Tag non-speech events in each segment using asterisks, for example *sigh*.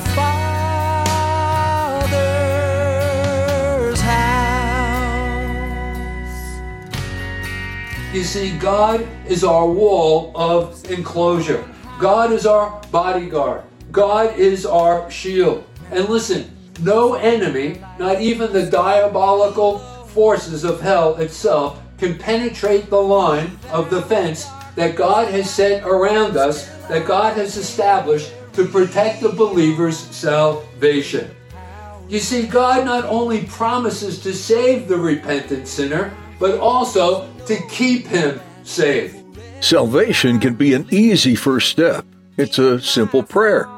Father's house. You see, God is our wall of enclosure. God is our bodyguard. God is our shield. And listen, no enemy, not even the diabolical forces of hell itself, can penetrate the line of the fence that God has set around us, that God has established to protect the believer's salvation. You see, God not only promises to save the repentant sinner, but also to keep him saved. Salvation can be an easy first step. It's a simple prayer.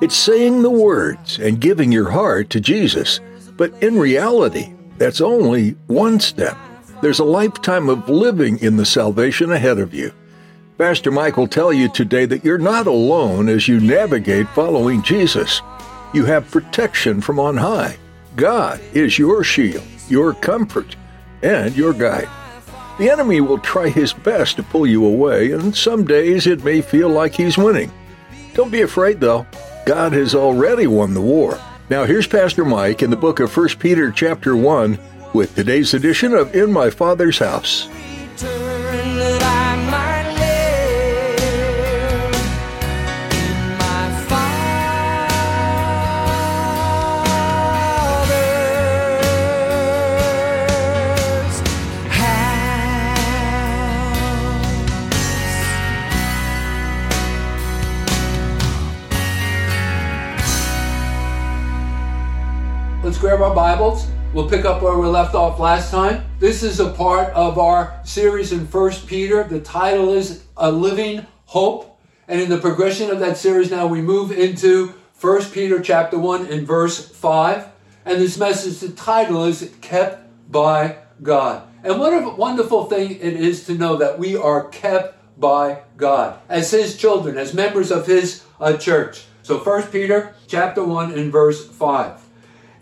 It's saying the words and giving your heart to Jesus. But in reality, that's only one step. There's a lifetime of living in the salvation ahead of you. Pastor Mike will tell you today that you're not alone as you navigate following Jesus. You have protection from on high. God is your shield, your comfort, and your guide. The enemy will try his best to pull you away, and some days it may feel like he's winning. Don't be afraid, though. God has already won the war. Now here's Pastor Mike in the book of 1 Peter chapter 1 with today's edition of In My Father's House. Let's grab our Bibles. We'll pick up where we left off last time. This is a part of our series in First Peter. The title is A Living Hope. And in the progression of that series now we move into First Peter chapter 1 and verse 5. And this message, the title is Kept by God. And what a wonderful thing it is to know that we are kept by God as his children, as members of his uh, church. So First Peter chapter 1 and verse 5.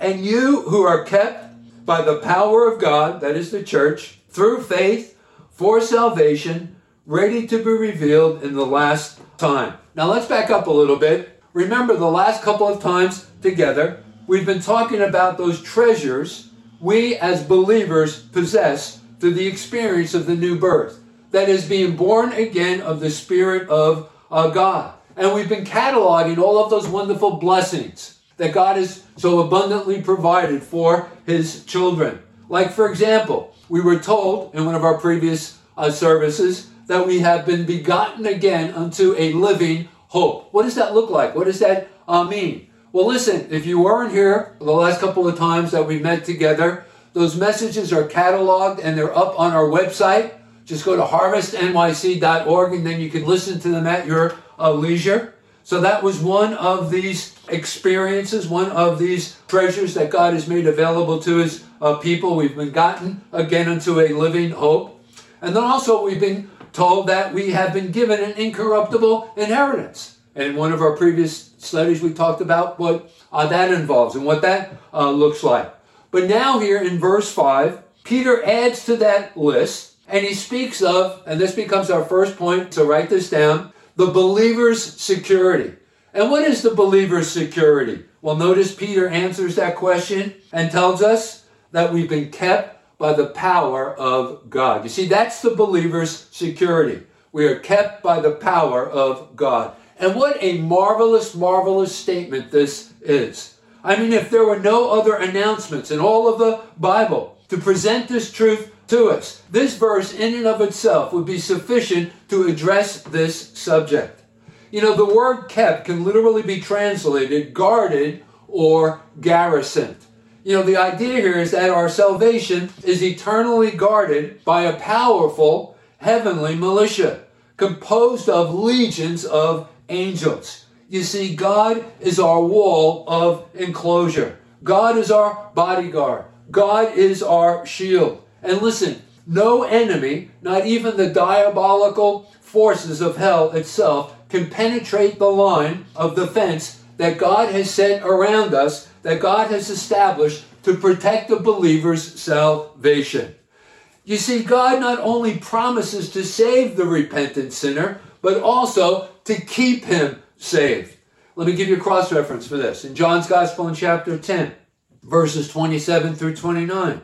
And you who are kept by the power of God, that is the church, through faith for salvation, ready to be revealed in the last time. Now let's back up a little bit. Remember the last couple of times together, we've been talking about those treasures we as believers possess through the experience of the new birth. That is being born again of the Spirit of uh, God. And we've been cataloging all of those wonderful blessings that God has so abundantly provided for his children. Like, for example, we were told in one of our previous uh, services that we have been begotten again unto a living hope. What does that look like? What does that uh, mean? Well, listen, if you weren't here the last couple of times that we met together, those messages are cataloged and they're up on our website. Just go to harvestnyc.org and then you can listen to them at your uh, leisure. So that was one of these experiences, one of these treasures that God has made available to his uh, people. We've been gotten again into a living hope. And then also we've been told that we have been given an incorruptible inheritance. And in one of our previous studies, we talked about what uh, that involves and what that uh, looks like. But now, here in verse 5, Peter adds to that list and he speaks of, and this becomes our first point, so write this down the believer's security. And what is the believer's security? Well, notice Peter answers that question and tells us that we've been kept by the power of God. You see, that's the believer's security. We are kept by the power of God. And what a marvelous, marvelous statement this is. I mean, if there were no other announcements in all of the Bible to present this truth to us, this verse in and of itself would be sufficient to address this subject. You know, the word kept can literally be translated guarded or garrisoned. You know, the idea here is that our salvation is eternally guarded by a powerful heavenly militia composed of legions of angels. You see, God is our wall of enclosure. God is our bodyguard. God is our shield. And listen, no enemy, not even the diabolical forces of hell itself, can penetrate the line of defense that God has set around us, that God has established to protect the believer's salvation. You see, God not only promises to save the repentant sinner, but also to keep him saved. Let me give you a cross reference for this. In John's Gospel in chapter 10, verses 27 through 29.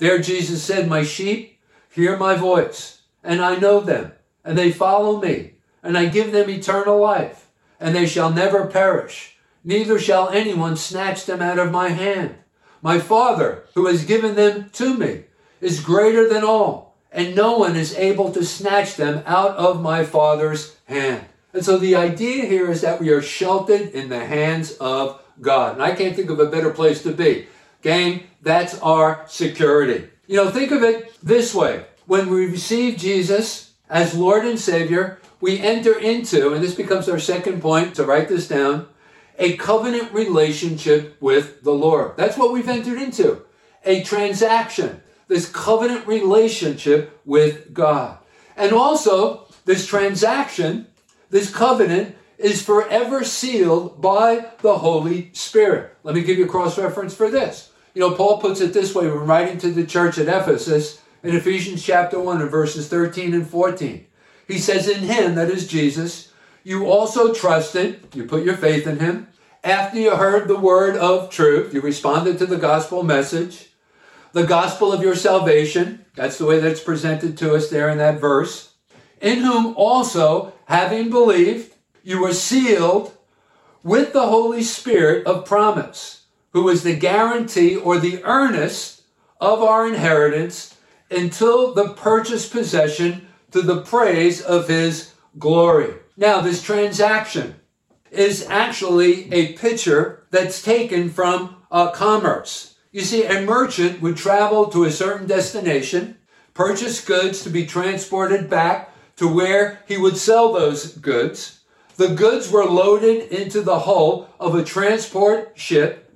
There Jesus said, My sheep hear my voice, and I know them, and they follow me, and I give them eternal life, and they shall never perish, neither shall anyone snatch them out of my hand. My Father, who has given them to me, is greater than all, and no one is able to snatch them out of my Father's hand. And so the idea here is that we are sheltered in the hands of God. And I can't think of a better place to be. Gang, that's our security. You know, think of it this way. When we receive Jesus as Lord and Savior, we enter into, and this becomes our second point, to write this down, a covenant relationship with the Lord. That's what we've entered into. A transaction, this covenant relationship with God. And also, this transaction, this covenant, is forever sealed by the Holy Spirit. Let me give you a cross reference for this. You know, Paul puts it this way when writing to the church at Ephesus in Ephesians chapter 1 and verses 13 and 14. He says, In him, that is Jesus, you also trusted, you put your faith in him. After you heard the word of truth, you responded to the gospel message, the gospel of your salvation. That's the way that's presented to us there in that verse. In whom also, having believed, you were sealed with the Holy Spirit of promise, who is the guarantee or the earnest of our inheritance until the purchased possession to the praise of his glory. Now, this transaction is actually a picture that's taken from uh, commerce. You see, a merchant would travel to a certain destination, purchase goods to be transported back to where he would sell those goods. The goods were loaded into the hull of a transport ship.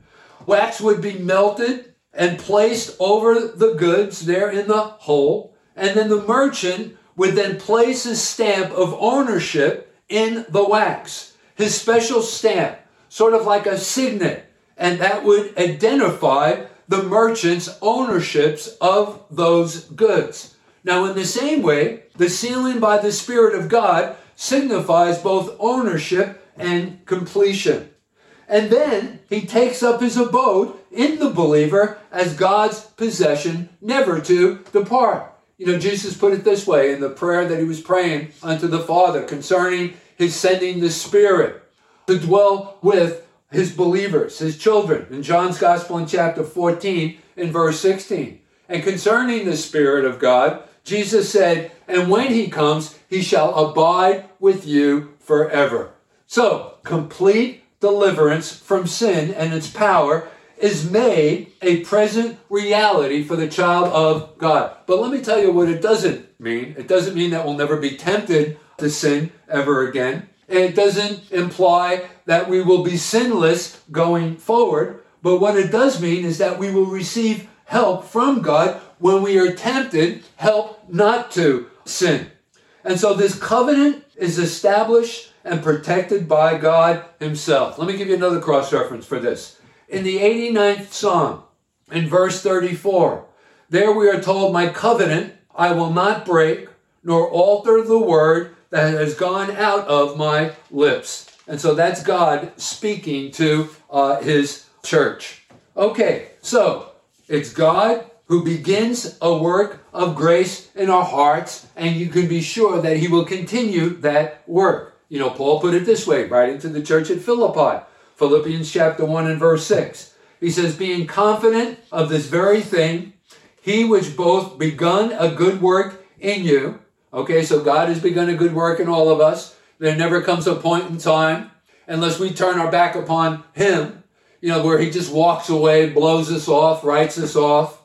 Wax would be melted and placed over the goods there in the hull. And then the merchant would then place his stamp of ownership in the wax, his special stamp, sort of like a signet. And that would identify the merchant's ownerships of those goods. Now, in the same way, the sealing by the Spirit of God signifies both ownership and completion. And then he takes up his abode in the believer as God's possession, never to depart. You know, Jesus put it this way in the prayer that he was praying unto the Father concerning his sending the Spirit to dwell with his believers, his children, in John's Gospel in chapter 14 in verse 16. And concerning the Spirit of God, Jesus said, And when he comes, he shall abide with you forever. So, complete deliverance from sin and its power is made a present reality for the child of God. But let me tell you what it doesn't mean. It doesn't mean that we'll never be tempted to sin ever again. And it doesn't imply that we will be sinless going forward. But what it does mean is that we will receive help from God when we are tempted, help not to sin. And so this covenant is established and protected by God Himself. Let me give you another cross reference for this. In the 89th Psalm, in verse 34, there we are told, My covenant I will not break, nor alter the word that has gone out of my lips. And so that's God speaking to uh, His church. Okay, so it's God who begins a work of grace in our hearts, and you can be sure that He will continue that work. You know, Paul put it this way, writing to the church at Philippi, Philippians chapter 1 and verse 6. He says, Being confident of this very thing, he which both begun a good work in you. Okay, so God has begun a good work in all of us. There never comes a point in time, unless we turn our back upon Him. you know, where he just walks away, blows us off, writes us off.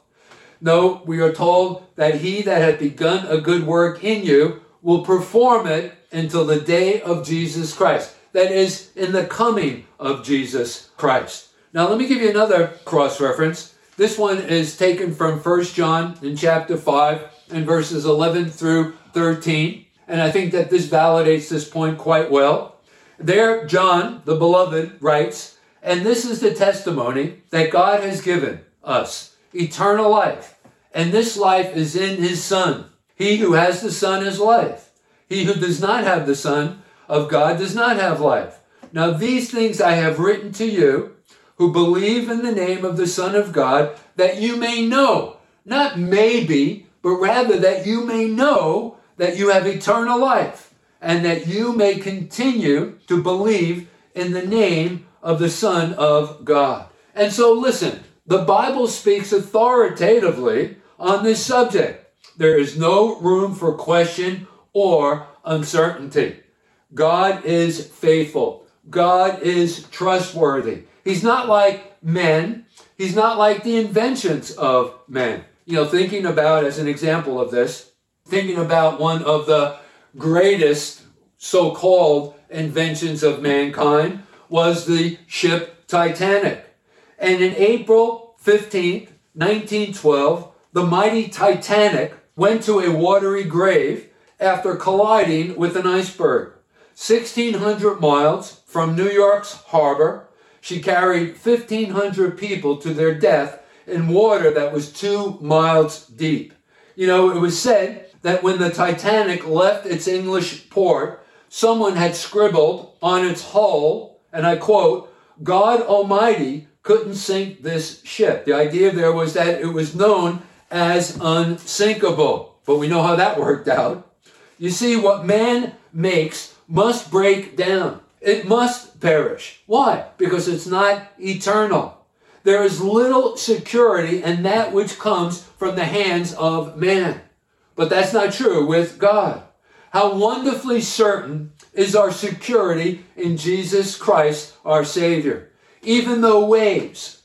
No, we are told that he that hath begun a good work in you will perform it until the day of Jesus Christ. That is, in the coming of Jesus Christ. Now, let me give you another cross reference. This one is taken from 1 John in chapter 5 and verses 11 through 13. And I think that this validates this point quite well. There, John, the beloved, writes, And this is the testimony that God has given us eternal life. And this life is in his Son. He who has the Son has life. He who does not have the Son of God does not have life. Now, these things I have written to you who believe in the name of the Son of God, that you may know, not maybe, but rather that you may know that you have eternal life, and that you may continue to believe in the name of the Son of God. And so, listen, the Bible speaks authoritatively on this subject. There is no room for question or uncertainty. God is faithful. God is trustworthy. He's not like men. He's not like the inventions of men. You know, thinking about, as an example of this, thinking about one of the greatest so called inventions of mankind was the ship Titanic. And in April 15th, 1912, the mighty Titanic went to a watery grave after colliding with an iceberg. 1,600 miles from New York's harbor, she carried 1,500 people to their death in water that was two miles deep. You know, it was said that when the Titanic left its English port, someone had scribbled on its hull, and I quote, God Almighty couldn't sink this ship. The idea there was that it was known as unsinkable. But we know how that *laughs* worked out. You see, what man makes must break down. It must perish. Why? Because it's not eternal. There is little security in that which comes from the hands of man. But that's not true with God. How wonderfully certain is our security in Jesus Christ, our Savior. Even though waves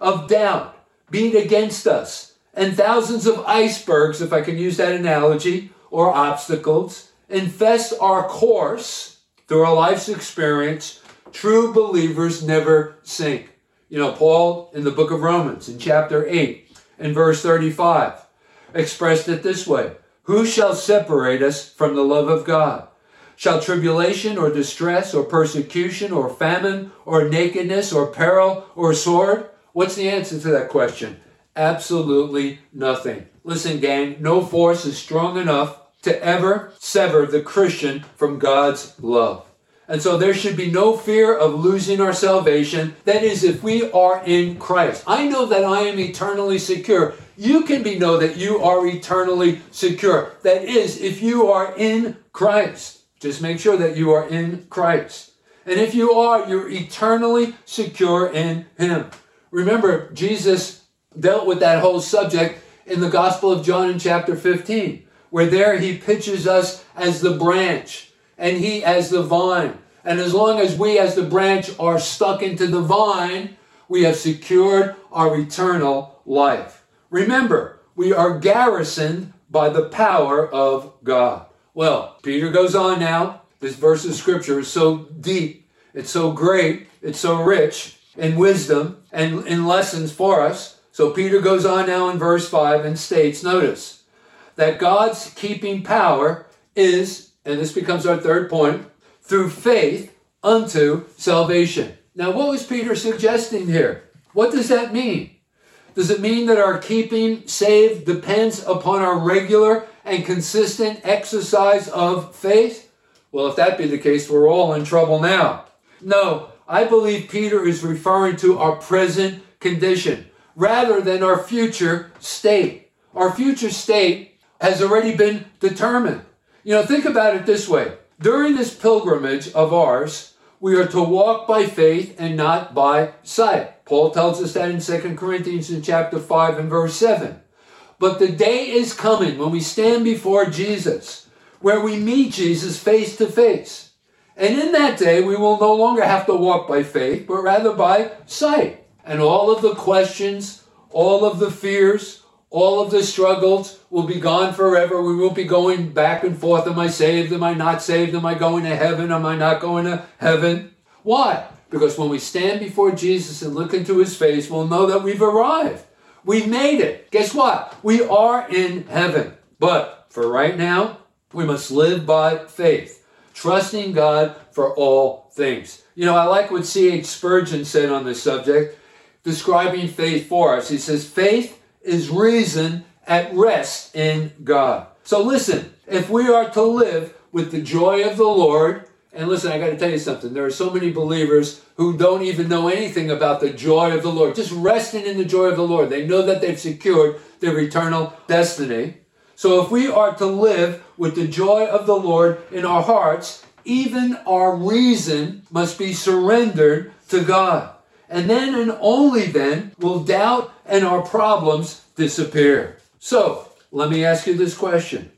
of doubt beat against us and thousands of icebergs, if I can use that analogy, or obstacles, infest our course through our life's experience, true believers never sink. You know, Paul in the book of Romans, in chapter 8, in verse 35, expressed it this way Who shall separate us from the love of God? Shall tribulation or distress or persecution or famine or nakedness or peril or sword? What's the answer to that question? Absolutely nothing. Listen, gang, no force is strong enough to ever sever the Christian from God's love. And so there should be no fear of losing our salvation. That is, if we are in Christ. I know that I am eternally secure. You can be know that you are eternally secure. That is, if you are in Christ. Just make sure that you are in Christ. And if you are, you're eternally secure in Him. Remember, Jesus dealt with that whole subject in the Gospel of John in chapter 15, where there he pictures us as the branch and he as the vine. And as long as we as the branch are stuck into the vine, we have secured our eternal life. Remember, we are garrisoned by the power of God. Well, Peter goes on now. This verse of scripture is so deep, it's so great, it's so rich in wisdom and in lessons for us. So Peter goes on now in verse 5 and states, notice, that God's keeping power is, and this becomes our third point, through faith unto salvation. Now, what was Peter suggesting here? What does that mean? Does it mean that our keeping saved depends upon our regular and consistent exercise of faith? Well, if that be the case, we're all in trouble now. No, I believe Peter is referring to our present condition rather than our future state. Our future state has already been determined. You know, think about it this way. During this pilgrimage of ours, we are to walk by faith and not by sight. Paul tells us that in 2 Corinthians in chapter 5 and verse 7. But the day is coming when we stand before Jesus, where we meet Jesus face to face. And in that day, we will no longer have to walk by faith, but rather by sight. And all of the questions, all of the fears, all of the struggles will be gone forever. We won't be going back and forth. Am I saved? Am I not saved? Am I going to heaven? Am I not going to heaven? Why? Because when we stand before Jesus and look into his face, we'll know that we've arrived. We've made it. Guess what? We are in heaven. But for right now, we must live by faith, trusting God for all things. You know, I like what C.H. Spurgeon said on this subject, describing faith for us. He says, faith is reason at rest in God. So listen, if we are to live with the joy of the Lord, and listen, I got to tell you something. There are so many believers who don't even know anything about the joy of the Lord, just resting in the joy of the Lord. They know that they've secured their eternal destiny. So if we are to live with the joy of the Lord in our hearts, even our reason must be surrendered to God. And then and only then will doubt and our problems disappear. So let me ask you this question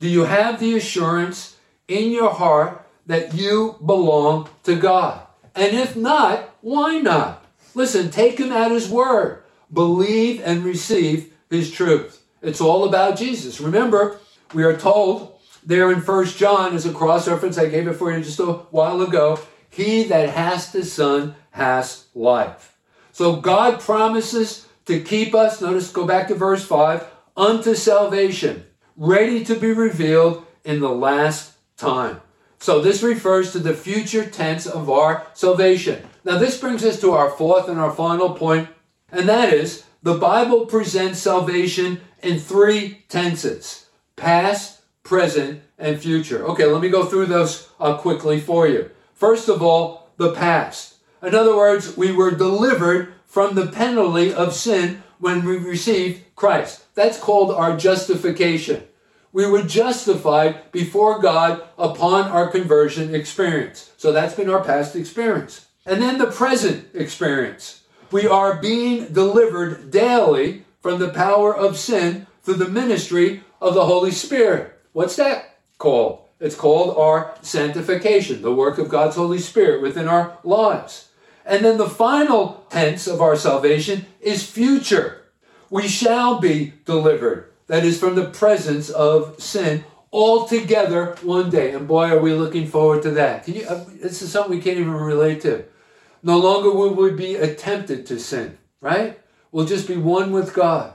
Do you have the assurance in your heart that you belong to God? And if not, why not? Listen, take him at his word. Believe and receive his truth. It's all about Jesus. Remember, we are told there in First John as a cross reference, I gave it for you just a while ago. He that has the Son has life. So God promises to keep us, notice, go back to verse 5, unto salvation, ready to be revealed in the last time. So this refers to the future tense of our salvation. Now, this brings us to our fourth and our final point, and that is the Bible presents salvation in three tenses past, present, and future. Okay, let me go through those uh, quickly for you. First of all, the past. In other words, we were delivered from the penalty of sin when we received Christ. That's called our justification. We were justified before God upon our conversion experience. So that's been our past experience. And then the present experience. We are being delivered daily from the power of sin through the ministry of the Holy Spirit. What's that called? It's called our sanctification, the work of God's Holy Spirit within our lives. And then the final tense of our salvation is future. We shall be delivered. That is from the presence of sin altogether one day. And boy, are we looking forward to that. Can you, uh, this is something we can't even relate to. No longer will we be tempted to sin, right? We'll just be one with God.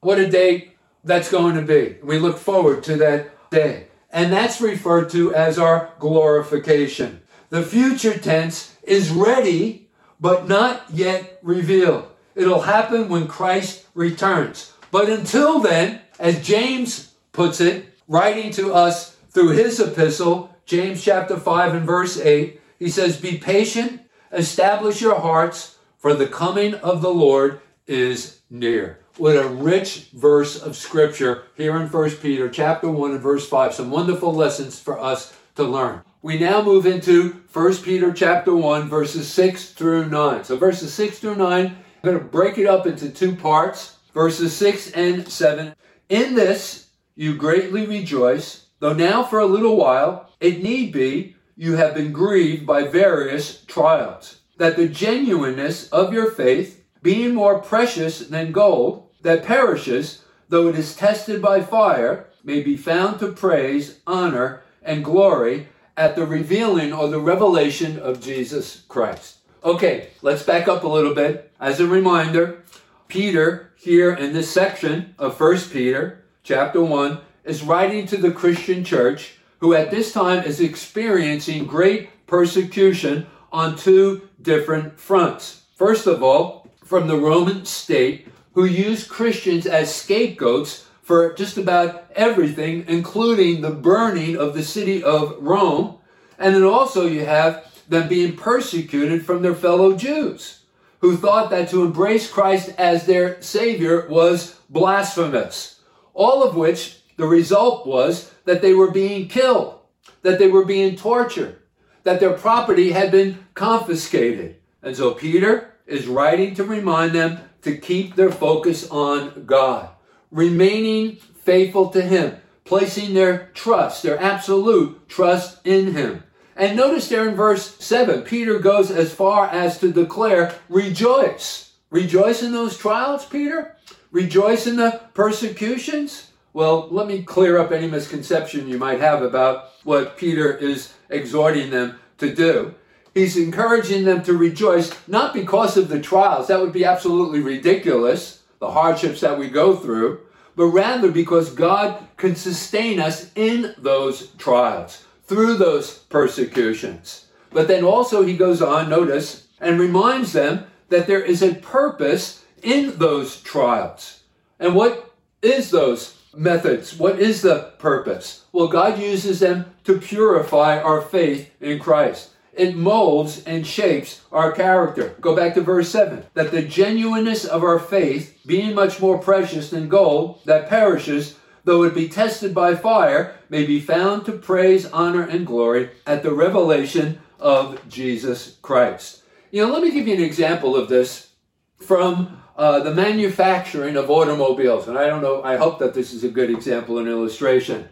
What a day that's going to be. We look forward to that day. And that's referred to as our glorification. The future tense is ready, but not yet revealed. It'll happen when Christ returns. But until then, as James puts it, writing to us through his epistle, James chapter 5 and verse 8, he says, Be patient, establish your hearts, for the coming of the Lord is near. What a rich verse of scripture here in 1 Peter chapter 1 and verse 5. Some wonderful lessons for us to learn. We now move into 1 Peter chapter 1 verses 6 through 9. So verses 6 through 9, I'm going to break it up into two parts. Verses 6 and 7. In this you greatly rejoice, though now for a little while, it need be, you have been grieved by various trials, that the genuineness of your faith, being more precious than gold, that perishes, though it is tested by fire, may be found to praise, honor, and glory at the revealing or the revelation of Jesus Christ. Okay, let's back up a little bit. As a reminder, Peter, here in this section of 1 Peter, chapter 1, is writing to the Christian church who at this time is experiencing great persecution on two different fronts. First of all, from the Roman state, who used Christians as scapegoats for just about everything, including the burning of the city of Rome. And then also you have them being persecuted from their fellow Jews, who thought that to embrace Christ as their Savior was blasphemous. All of which the result was that they were being killed, that they were being tortured, that their property had been confiscated. And so Peter is writing to remind them to keep their focus on God, remaining faithful to Him, placing their trust, their absolute trust in Him. And notice there in verse 7, Peter goes as far as to declare, rejoice. Rejoice in those trials, Peter? Rejoice in the persecutions? Well, let me clear up any misconception you might have about what Peter is exhorting them to do. He's encouraging them to rejoice not because of the trials, that would be absolutely ridiculous, the hardships that we go through, but rather because God can sustain us in those trials, through those persecutions. But then also he goes on, notice, and reminds them that there is a purpose in those trials. And what is those methods? What is the purpose? Well, God uses them to purify our faith in Christ. It molds and shapes our character. Go back to verse 7 that the genuineness of our faith, being much more precious than gold that perishes, though it be tested by fire, may be found to praise, honor, and glory at the revelation of Jesus Christ. You know, let me give you an example of this from uh, the manufacturing of automobiles. And I don't know, I hope that this is a good example and illustration.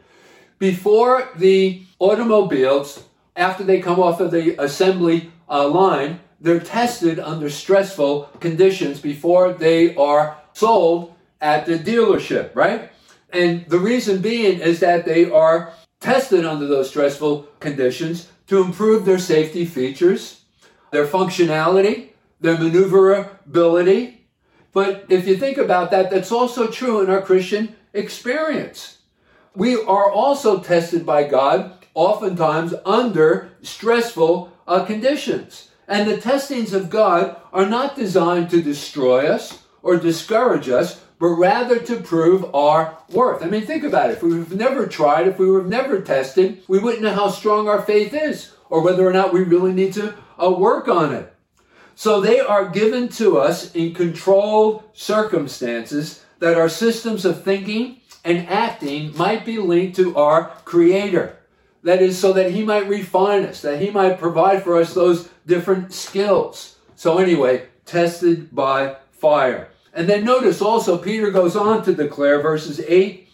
Before the automobiles, after they come off of the assembly uh, line, they're tested under stressful conditions before they are sold at the dealership, right? And the reason being is that they are tested under those stressful conditions to improve their safety features, their functionality, their maneuverability. But if you think about that, that's also true in our Christian experience. We are also tested by God oftentimes under stressful uh, conditions. And the testings of God are not designed to destroy us or discourage us, but rather to prove our worth. I mean, think about it. If we've never tried, if we were never tested, we wouldn't know how strong our faith is or whether or not we really need to uh, work on it. So they are given to us in controlled circumstances that our systems of thinking and acting might be linked to our Creator. That is, so that He might refine us, that He might provide for us those different skills. So, anyway, tested by fire. And then notice also, Peter goes on to declare verses 8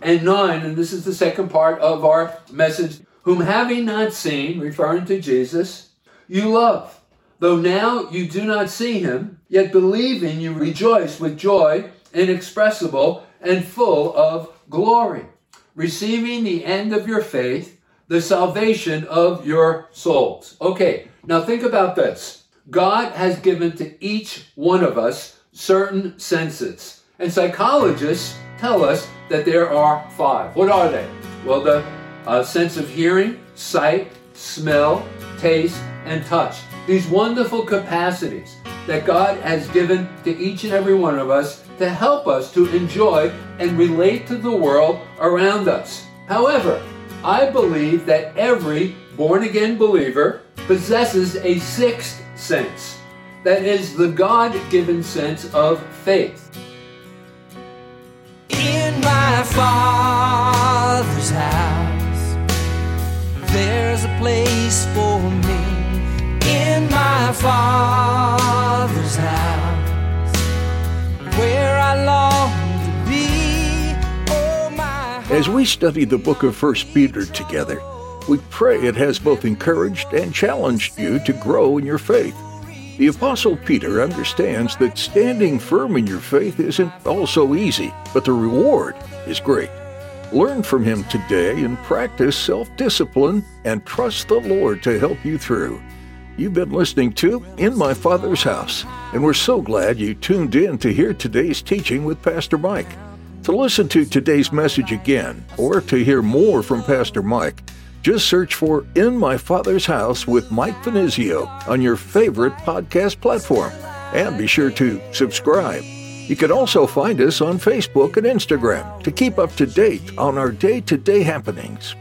and 9, and this is the second part of our message, whom having not seen, referring to Jesus, you love. Though now you do not see him, yet believing you rejoice with joy inexpressible and full of glory, receiving the end of your faith, the salvation of your souls. Okay, now think about this. God has given to each one of us certain senses, and psychologists tell us that there are five. What are they? Well, the uh, sense of hearing, sight, smell, taste, and touch. These wonderful capacities that God has given to each and every one of us to help us to enjoy and relate to the world around us. However, I believe that every born again believer possesses a sixth sense. That is the God given sense of faith. In my father's house, there's a place for me. In my father's house, where I long to be. Oh, my As we study the book of 1 Peter together, we pray it has both encouraged and challenged you to grow in your faith. The Apostle Peter understands that standing firm in your faith isn't also easy, but the reward is great. Learn from him today and practice self discipline and trust the Lord to help you through. You've been listening to In My Father's House, and we're so glad you tuned in to hear today's teaching with Pastor Mike. To listen to today's message again, or to hear more from Pastor Mike, just search for In My Father's House with Mike Finizio on your favorite podcast platform. And be sure to subscribe. You can also find us on Facebook and Instagram to keep up to date on our day to day happenings.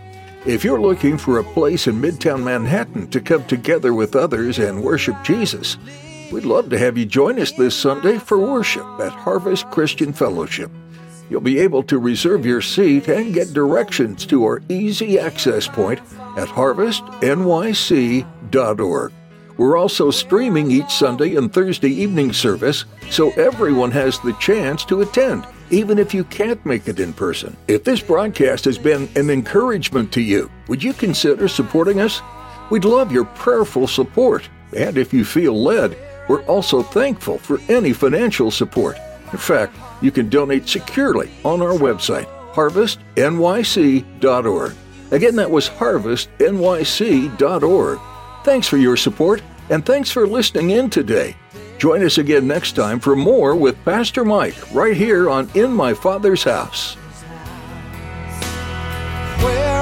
If you're looking for a place in Midtown Manhattan to come together with others and worship Jesus, we'd love to have you join us this Sunday for worship at Harvest Christian Fellowship. You'll be able to reserve your seat and get directions to our easy access point at harvestnyc.org. We're also streaming each Sunday and Thursday evening service, so everyone has the chance to attend, even if you can't make it in person. If this broadcast has been an encouragement to you, would you consider supporting us? We'd love your prayerful support, and if you feel led, we're also thankful for any financial support. In fact, you can donate securely on our website, harvestnyc.org. Again, that was harvestnyc.org. Thanks for your support, and thanks for listening in today. Join us again next time for more with Pastor Mike right here on In My Father's House. Where